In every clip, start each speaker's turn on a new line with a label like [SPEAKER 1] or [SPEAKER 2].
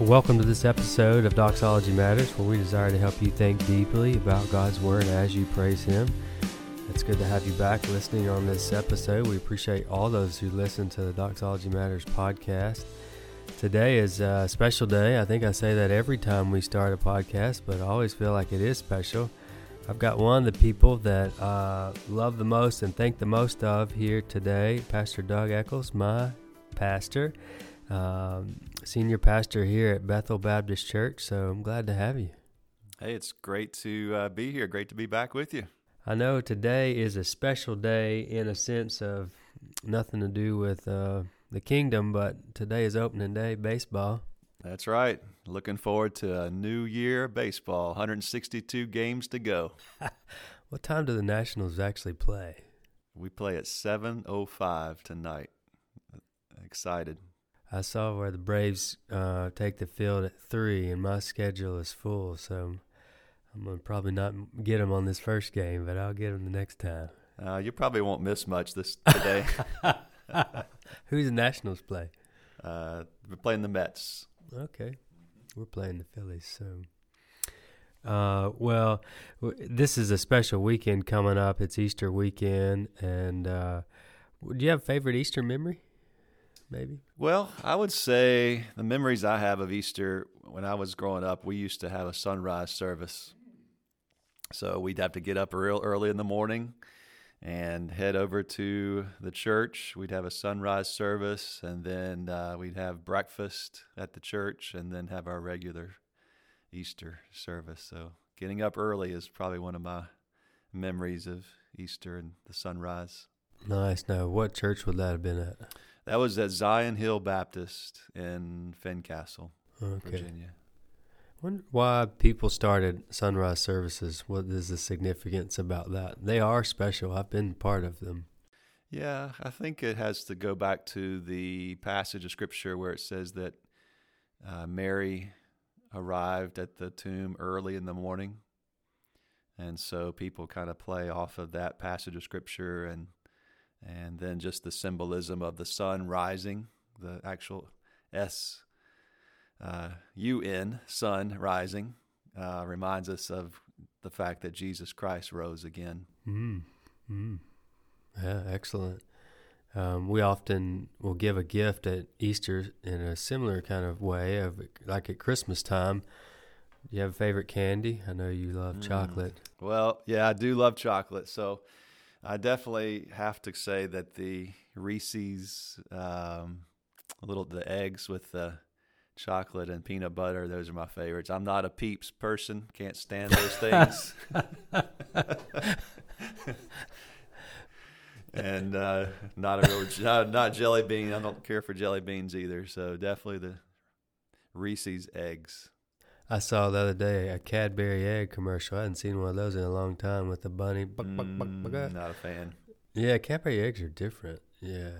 [SPEAKER 1] Welcome to this episode of Doxology Matters, where we desire to help you think deeply about God's Word as you praise Him. It's good to have you back listening on this episode. We appreciate all those who listen to the Doxology Matters podcast. Today is a special day. I think I say that every time we start a podcast, but I always feel like it is special. I've got one of the people that uh, love the most and think the most of here today, Pastor Doug Eccles, my pastor um, senior pastor here at Bethel Baptist Church. So I'm glad to have you.
[SPEAKER 2] Hey, it's great to uh, be here. Great to be back with you.
[SPEAKER 1] I know today is a special day in a sense of nothing to do with uh, the kingdom, but today is opening day, baseball.
[SPEAKER 2] That's right. Looking forward to a new year baseball. 162 games to go.
[SPEAKER 1] what time do the Nationals actually play?
[SPEAKER 2] We play at 7:05 tonight. Excited.
[SPEAKER 1] I saw where the Braves uh, take the field at three, and my schedule is full, so I'm gonna probably not get them on this first game, but I'll get them the next time.
[SPEAKER 2] Uh, you probably won't miss much this today.
[SPEAKER 1] Who's the Nationals play?
[SPEAKER 2] Uh, we're playing the Mets.
[SPEAKER 1] Okay, we're playing the Phillies. So, uh, well, w- this is a special weekend coming up. It's Easter weekend, and uh, do you have a favorite Easter memory? Maybe?
[SPEAKER 2] Well, I would say the memories I have of Easter when I was growing up, we used to have a sunrise service. So we'd have to get up real early in the morning and head over to the church. We'd have a sunrise service, and then uh, we'd have breakfast at the church, and then have our regular Easter service. So getting up early is probably one of my memories of Easter and the sunrise.
[SPEAKER 1] Nice. Now, what church would that have been at?
[SPEAKER 2] That was at Zion Hill Baptist in Fincastle, okay. Virginia.
[SPEAKER 1] Wonder why people started sunrise services. What is the significance about that? They are special. I've been part of them.
[SPEAKER 2] Yeah, I think it has to go back to the passage of scripture where it says that uh, Mary arrived at the tomb early in the morning. And so people kind of play off of that passage of scripture and and then just the symbolism of the sun rising, the actual S uh, U N, sun rising, uh, reminds us of the fact that Jesus Christ rose again.
[SPEAKER 1] Mm. Mm. Yeah, excellent. Um, we often will give a gift at Easter in a similar kind of way, of like at Christmas time. Do you have a favorite candy? I know you love mm. chocolate.
[SPEAKER 2] Well, yeah, I do love chocolate. So I definitely have to say that the Reese's um, little the eggs with the chocolate and peanut butter, those are my favorites. I'm not a Peeps person; can't stand those things. and uh, not a real not, not jelly bean. I don't care for jelly beans either. So definitely the Reese's eggs.
[SPEAKER 1] I saw the other day a Cadbury egg commercial. I hadn't seen one of those in a long time with the bunny.
[SPEAKER 2] Mm, not a fan.
[SPEAKER 1] Yeah, Cadbury eggs are different. Yeah.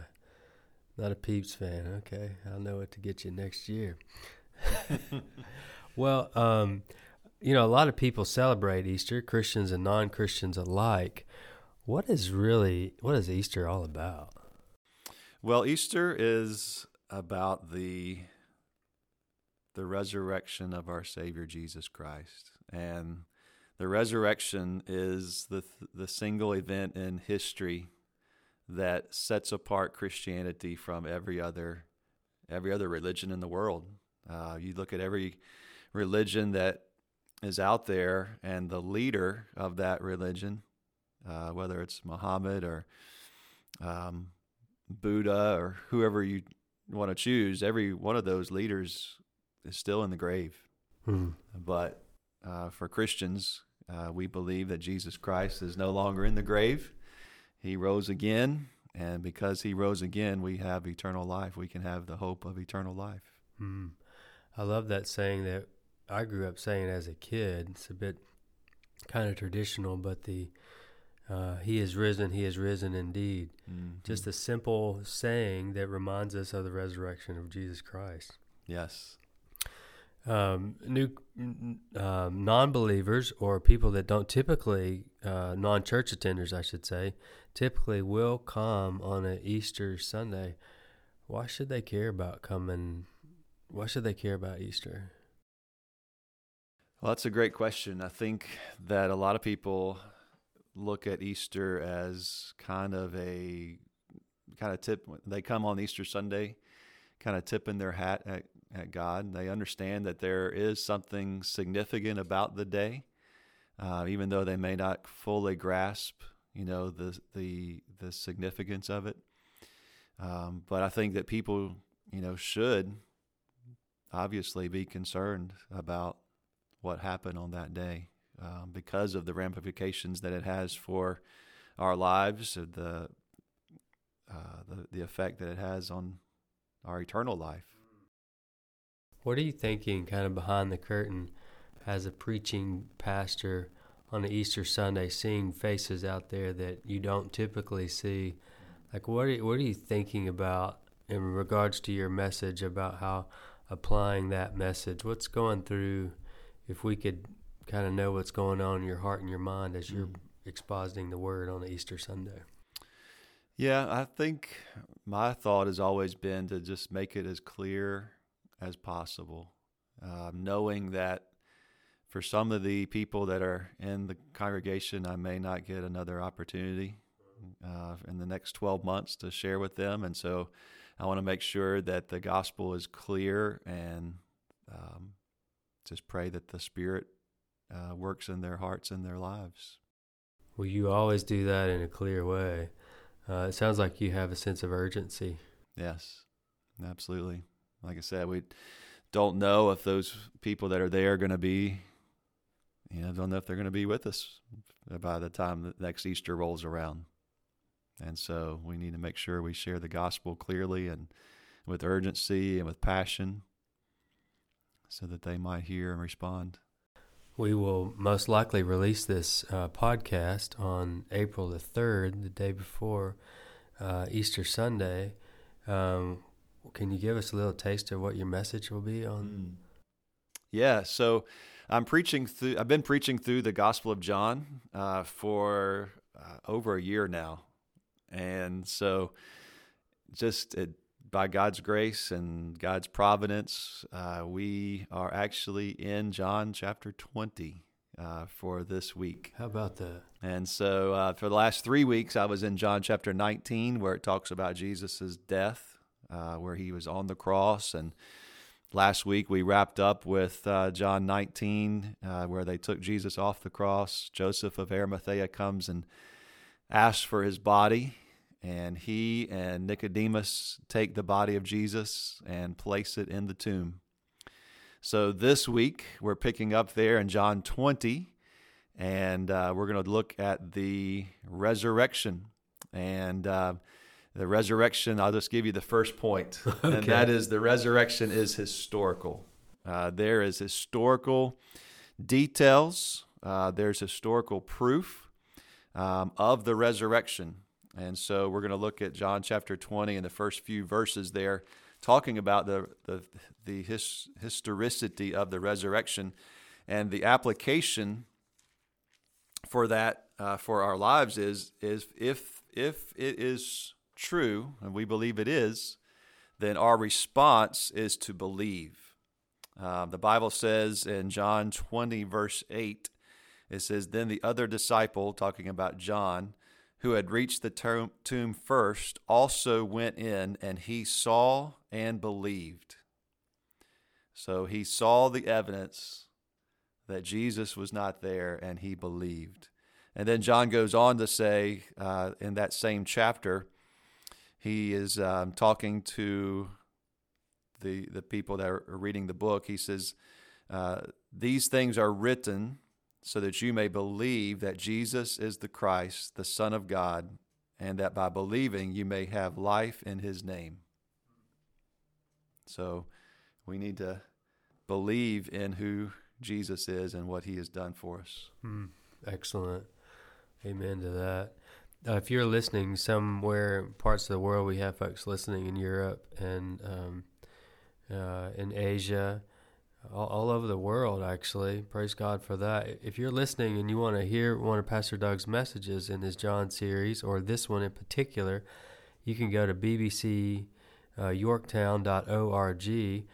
[SPEAKER 1] Not a Peeps fan. Okay. I'll know what to get you next year. well, um, you know, a lot of people celebrate Easter, Christians and non Christians alike. What is really, what is Easter all about?
[SPEAKER 2] Well, Easter is about the the resurrection of our Savior Jesus Christ. And the resurrection is the, the single event in history that sets apart Christianity from every other every other religion in the world. Uh, you look at every religion that is out there, and the leader of that religion, uh, whether it's Muhammad or um, Buddha or whoever you want to choose, every one of those leaders is still in the grave. Hmm. But uh, for Christians, uh, we believe that Jesus Christ is no longer in the grave. He rose again, and because he rose again, we have eternal life. We can have the hope of eternal life.
[SPEAKER 1] Hmm. I love that saying that I grew up saying as a kid. It's a bit kind of traditional, but the uh, He is risen, He is risen indeed. Mm-hmm. Just a simple saying that reminds us of the resurrection of Jesus Christ.
[SPEAKER 2] Yes
[SPEAKER 1] um, new um, non-believers or people that don't typically uh, non-church attenders, I should say, typically will come on an Easter Sunday. Why should they care about coming why should they care about Easter?
[SPEAKER 2] Well, that's a great question. I think that a lot of people look at Easter as kind of a kind of tip. They come on Easter Sunday, kind of tipping their hat at, at God. They understand that there is something significant about the day, uh, even though they may not fully grasp, you know, the the the significance of it. Um, but I think that people, you know, should obviously be concerned about what happened on that day um, because of the ramifications that it has for our lives, the, uh, the the effect that it has on our eternal life.
[SPEAKER 1] What are you thinking, kind of behind the curtain, as a preaching pastor on an Easter Sunday, seeing faces out there that you don't typically see? Like, what are what are you thinking about in regards to your message about how applying that message? What's going through if we could kind of know what's going on in your heart and your mind as you're mm. expositing the word on Easter Sunday.
[SPEAKER 2] Yeah, I think my thought has always been to just make it as clear as possible, um, knowing that for some of the people that are in the congregation, I may not get another opportunity uh, in the next 12 months to share with them. And so I want to make sure that the gospel is clear and um, just pray that the Spirit uh, works in their hearts and their lives.
[SPEAKER 1] Well, you always do that in a clear way. Uh, it sounds like you have a sense of urgency.
[SPEAKER 2] Yes, absolutely. Like I said, we don't know if those people that are there are going to be, you know, don't know if they're going to be with us by the time the next Easter rolls around. And so we need to make sure we share the gospel clearly and with urgency and with passion so that they might hear and respond.
[SPEAKER 1] We will most likely release this uh, podcast on April the 3rd, the day before uh, Easter Sunday. Um, can you give us a little taste of what your message will be on? Mm.
[SPEAKER 2] Yeah, so I'm preaching through, I've been preaching through the Gospel of John uh, for uh, over a year now. And so just it, by God's grace and God's providence, uh, we are actually in John chapter 20 uh, for this week.
[SPEAKER 1] How about that?
[SPEAKER 2] And so uh, for the last three weeks, I was in John chapter 19, where it talks about Jesus' death, uh, where he was on the cross. And last week, we wrapped up with uh, John 19, uh, where they took Jesus off the cross. Joseph of Arimathea comes and asks for his body and he and Nicodemus take the body of Jesus and place it in the tomb. So this week we're picking up there in John 20, and uh, we're going to look at the resurrection. And uh, the resurrection, I'll just give you the first point, okay. and that is the resurrection is historical. Uh, there is historical details, uh, there's historical proof um, of the resurrection. And so we're going to look at John chapter 20 and the first few verses there, talking about the, the, the his, historicity of the resurrection and the application for that uh, for our lives is, is if, if it is true, and we believe it is, then our response is to believe. Uh, the Bible says in John 20, verse 8, it says, Then the other disciple, talking about John, who had reached the tomb first, also went in, and he saw and believed. So he saw the evidence that Jesus was not there, and he believed. And then John goes on to say uh, in that same chapter, he is um, talking to the the people that are reading the book. He says, uh, "These things are written." so that you may believe that Jesus is the Christ, the Son of God, and that by believing you may have life in his name. So we need to believe in who Jesus is and what he has done for us.
[SPEAKER 1] Hmm. excellent. Amen to that. Uh, if you're listening somewhere, parts of the world, we have folks listening in Europe and um, uh, in Asia all, all, over the world, actually. Praise God for that. If you're listening and you want to hear one of Pastor Doug's messages in his John series, or this one in particular, you can go to bbcyorktown.org.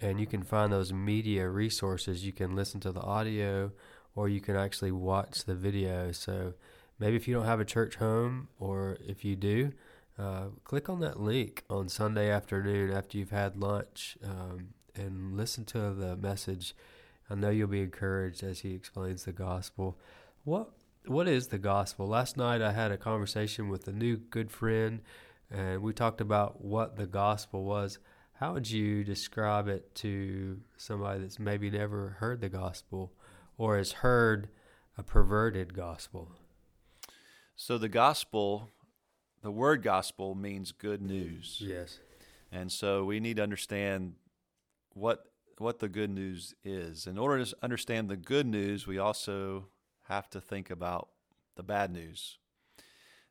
[SPEAKER 1] and you can find those media resources. You can listen to the audio, or you can actually watch the video. So maybe if you don't have a church home, or if you do, uh, click on that link on Sunday afternoon after you've had lunch um, and listen to the message. I know you'll be encouraged as he explains the gospel. What what is the gospel? Last night I had a conversation with a new good friend, and we talked about what the gospel was. How would you describe it to somebody that's maybe never heard the gospel or has heard a perverted gospel?
[SPEAKER 2] So the gospel, the word gospel means good news.
[SPEAKER 1] Yes.
[SPEAKER 2] And so we need to understand what what the good news is. In order to understand the good news, we also have to think about the bad news.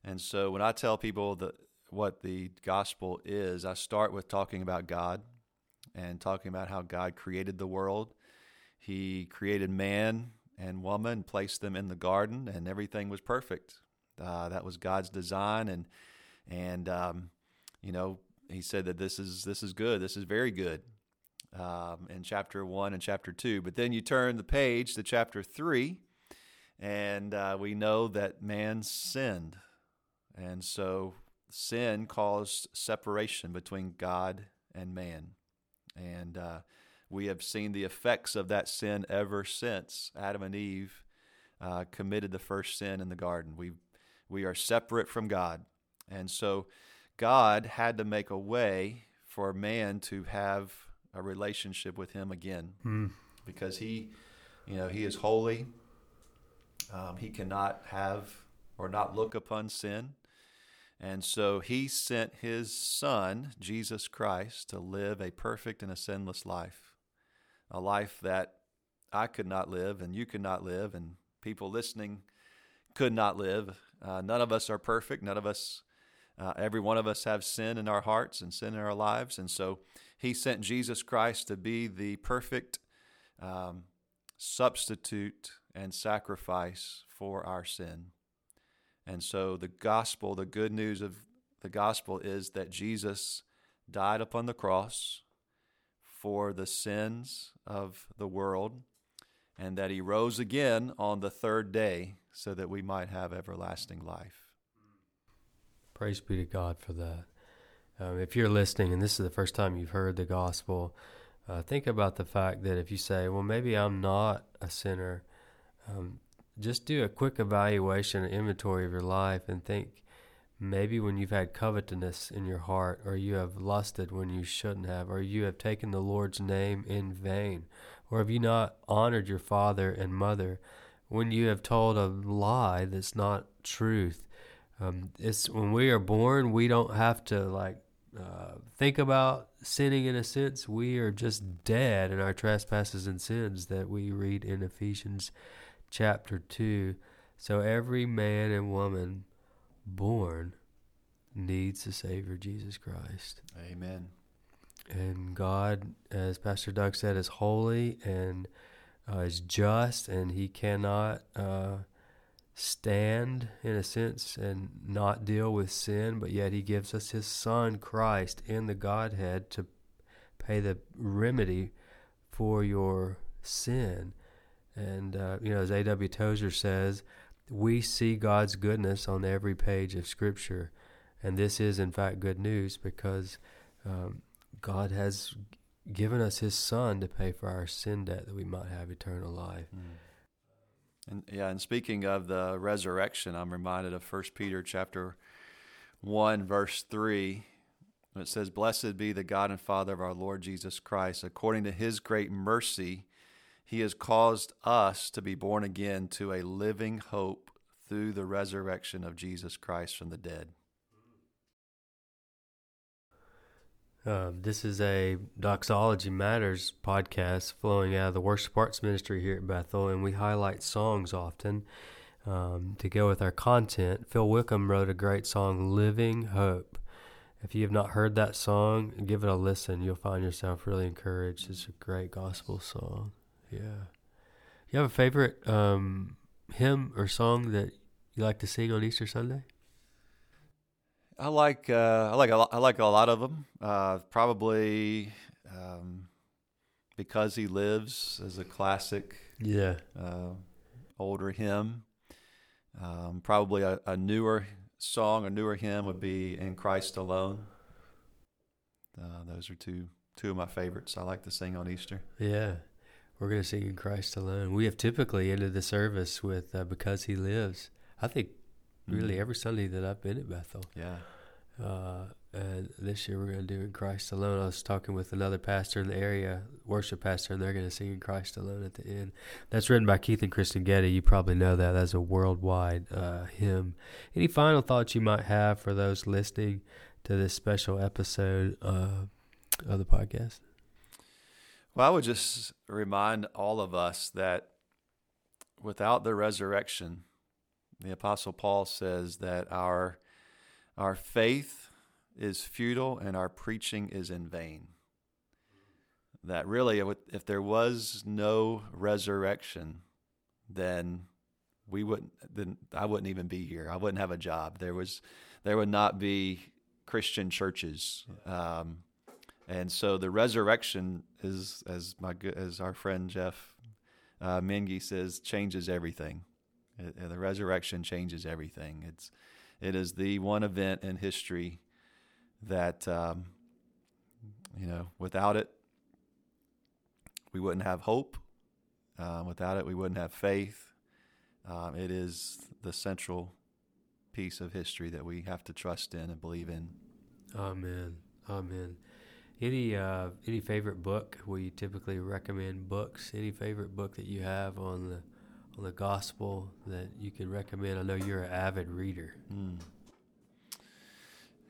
[SPEAKER 2] And so when I tell people that what the gospel is, I start with talking about God and talking about how God created the world. He created man and woman, placed them in the garden, and everything was perfect. Uh, that was God's design, and and um, you know He said that this is this is good, this is very good. Um, in chapter one and chapter two, but then you turn the page to chapter three, and uh, we know that man sinned, and so sin caused separation between God and man. And uh, we have seen the effects of that sin ever since Adam and Eve uh, committed the first sin in the garden. We, we are separate from God. And so God had to make a way for man to have a relationship with him again
[SPEAKER 1] mm.
[SPEAKER 2] because he, you know, he is holy. Um, he cannot have or not look upon sin. And so he sent his son, Jesus Christ, to live a perfect and a sinless life, a life that I could not live and you could not live, and people listening could not live. Uh, none of us are perfect. None of us, uh, every one of us, have sin in our hearts and sin in our lives. And so he sent Jesus Christ to be the perfect um, substitute and sacrifice for our sin. And so the gospel, the good news of the gospel is that Jesus died upon the cross for the sins of the world and that he rose again on the third day so that we might have everlasting life.
[SPEAKER 1] Praise be to God for that. Um, if you're listening and this is the first time you've heard the gospel, uh, think about the fact that if you say, well, maybe I'm not a sinner, um, just do a quick evaluation and inventory of your life and think maybe when you've had covetousness in your heart, or you have lusted when you shouldn't have, or you have taken the Lord's name in vain, or have you not honored your father and mother when you have told a lie that's not truth? Um, it's when we are born, we don't have to like uh, think about sinning in a sense. We are just dead in our trespasses and sins that we read in Ephesians chapter 2. So every man and woman born needs the Savior, Jesus Christ.
[SPEAKER 2] Amen.
[SPEAKER 1] And God, as Pastor Doug said, is holy and uh, is just, and He cannot uh, stand, in a sense, and not deal with sin, but yet He gives us His Son, Christ, in the Godhead to pay the remedy for your sin. And, uh, you know, as A.W. Tozer says, we see God's goodness on every page of Scripture. And this is, in fact, good news because um, God has given us His Son to pay for our sin debt that we might have eternal life. Mm.
[SPEAKER 2] And yeah, and speaking of the resurrection, I'm reminded of 1 Peter chapter 1, verse 3. It says, Blessed be the God and Father of our Lord Jesus Christ, according to his great mercy he has caused us to be born again to a living hope through the resurrection of Jesus Christ from the dead.
[SPEAKER 1] Uh, this is a Doxology Matters podcast flowing out of the worship arts ministry here at Bethel, and we highlight songs often um, to go with our content. Phil Wickham wrote a great song, Living Hope. If you have not heard that song, give it a listen. You'll find yourself really encouraged. It's a great gospel song. Yeah. You have a favorite um, hymn or song that you like to sing on Easter Sunday?
[SPEAKER 2] I like uh, I like a lot, I like a lot of them. Uh, probably um, Because He Lives is a classic
[SPEAKER 1] Yeah.
[SPEAKER 2] uh, older hymn. Um, probably a, a newer song, a newer hymn would be "In Christ Alone." Uh, those are two two of my favorites. I like to sing on Easter.
[SPEAKER 1] Yeah. We're going to sing in Christ alone. We have typically ended the service with uh, Because He Lives. I think really
[SPEAKER 2] Mhm.
[SPEAKER 1] every Sunday that I've been at Bethel.
[SPEAKER 2] Yeah,
[SPEAKER 1] Uh, and this year we're going to do in Christ alone. I was talking with another pastor in the area, worship pastor, and they're going to sing in Christ alone at the end. That's written by Keith and Kristyn Getty. You probably know that. That's a worldwide uh, hymn. Any final thoughts you might have for those listening to this special episode uh, of the podcast?
[SPEAKER 2] Well, I would just remind all of us that without the resurrection, the Apostle Paul says that our our faith is futile and our preaching is in vain. That really, if there was no resurrection, then we wouldn't. Then I wouldn't even be here. I wouldn't have a job. There was, there would not be Christian churches. Um, and so the resurrection is, as my as our friend Jeff uh, Mengi says, changes everything. It, uh, the resurrection changes everything. It's it is the one event in history that um, you know without it we wouldn't have hope. Uh, without it, we wouldn't have faith. Um, it is the central piece of history that we have to trust in and believe in.
[SPEAKER 1] Amen. Amen. Any uh, any favorite book? We typically recommend books. Any favorite book that you have on the the gospel that you could recommend? I know you're an avid reader.
[SPEAKER 2] Mm.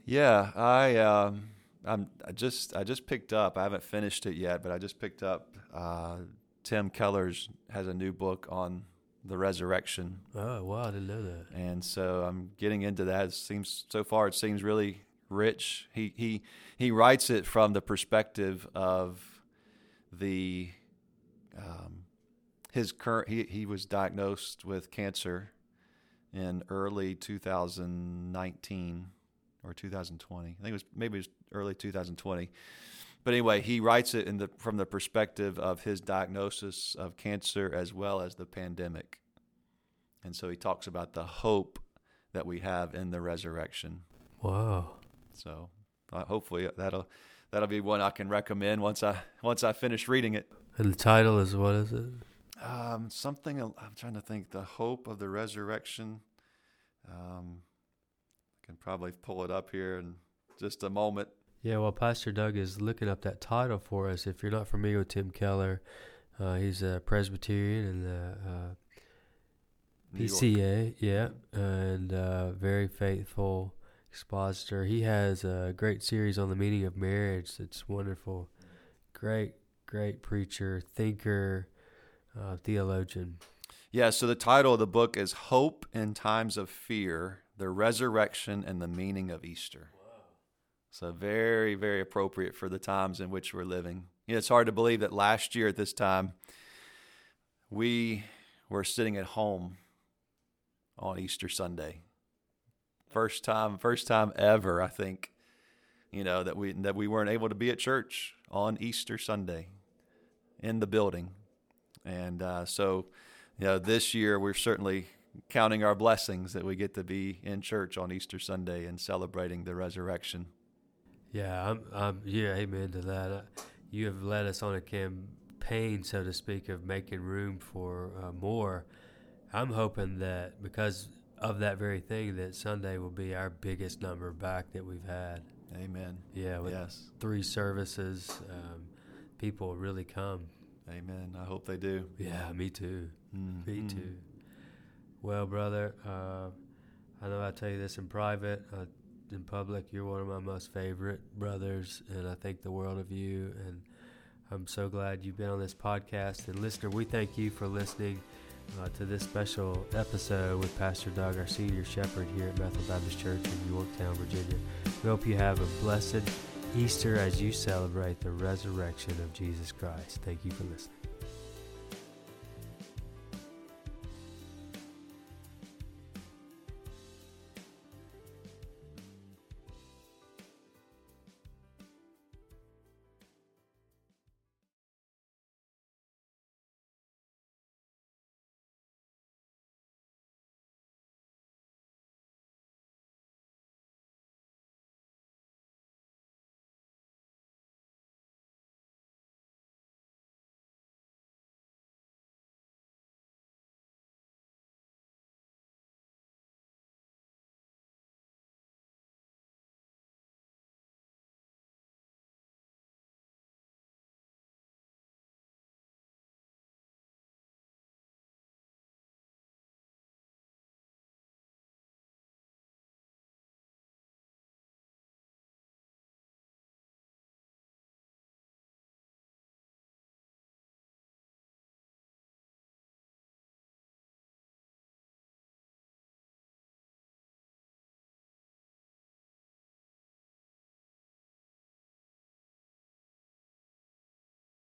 [SPEAKER 2] Yeah, I um, I'm I just I just picked up. I haven't finished it yet, but I just picked up. Uh, Tim Keller's has a new book on the resurrection,
[SPEAKER 1] Oh wow, I didn't know that.
[SPEAKER 2] and so I'm getting into that. It seems so far it seems really rich. He he he writes it from the perspective of the um, his current. He he was diagnosed with cancer in early 2019 or 2020. I think it was maybe it was early 2020. But anyway, he writes it in the from the perspective of his diagnosis of cancer as well as the pandemic. And so he talks about the hope that we have in the resurrection.
[SPEAKER 1] Wow.
[SPEAKER 2] So uh, hopefully that'll that'll be one I can recommend once I once I finish reading it.
[SPEAKER 1] And the title is what is it?
[SPEAKER 2] Um, something I'm trying to think. The hope of the resurrection. Um, I can probably pull it up here in just a moment.
[SPEAKER 1] Yeah, well, Pastor Doug is looking up that title for us. If you're not familiar with Tim Keller, uh, he's a Presbyterian in the uh, PCA, yeah, and uh, very faithful expositor. He has a great series on the meaning of marriage. It's wonderful. Great, great preacher, thinker, uh, theologian.
[SPEAKER 2] Yeah. So the title of the book is "Hope in Times of Fear: The Resurrection and the Meaning of Easter." So very, very appropriate for the times in which we're living. You know, it's hard to believe that last year at this time we were sitting at home on Easter Sunday. First time, first time ever, I think, you know, that we that we weren't able to be at church on Easter Sunday in the building. And uh, so, you know, this year we're certainly counting our blessings that we get to be in church on Easter Sunday and celebrating the resurrection.
[SPEAKER 1] Yeah, I'm, I'm yeah, amen to that. Uh, you have led us on a campaign, so to speak, of making room for uh, more. I'm hoping that because of that very thing, that Sunday will be our biggest number back that we've had.
[SPEAKER 2] Amen.
[SPEAKER 1] Yeah, with
[SPEAKER 2] Yes.
[SPEAKER 1] three services, um, people really come.
[SPEAKER 2] Amen. I hope they do.
[SPEAKER 1] Yeah, me too.
[SPEAKER 2] Mm,
[SPEAKER 1] Me
[SPEAKER 2] mm.
[SPEAKER 1] too. Well, brother, uh, I know I tell you this in private. Uh, in public, you're one of my most favorite brothers, and I think the world of you. And I'm so glad you've been on this podcast. And listener, we thank you for listening uh, to this special episode with Pastor Doug, our senior shepherd here at Bethel Baptist Church in Yorktown, Virginia. We hope you have a blessed Easter as you celebrate the resurrection of Jesus Christ. Thank you for listening.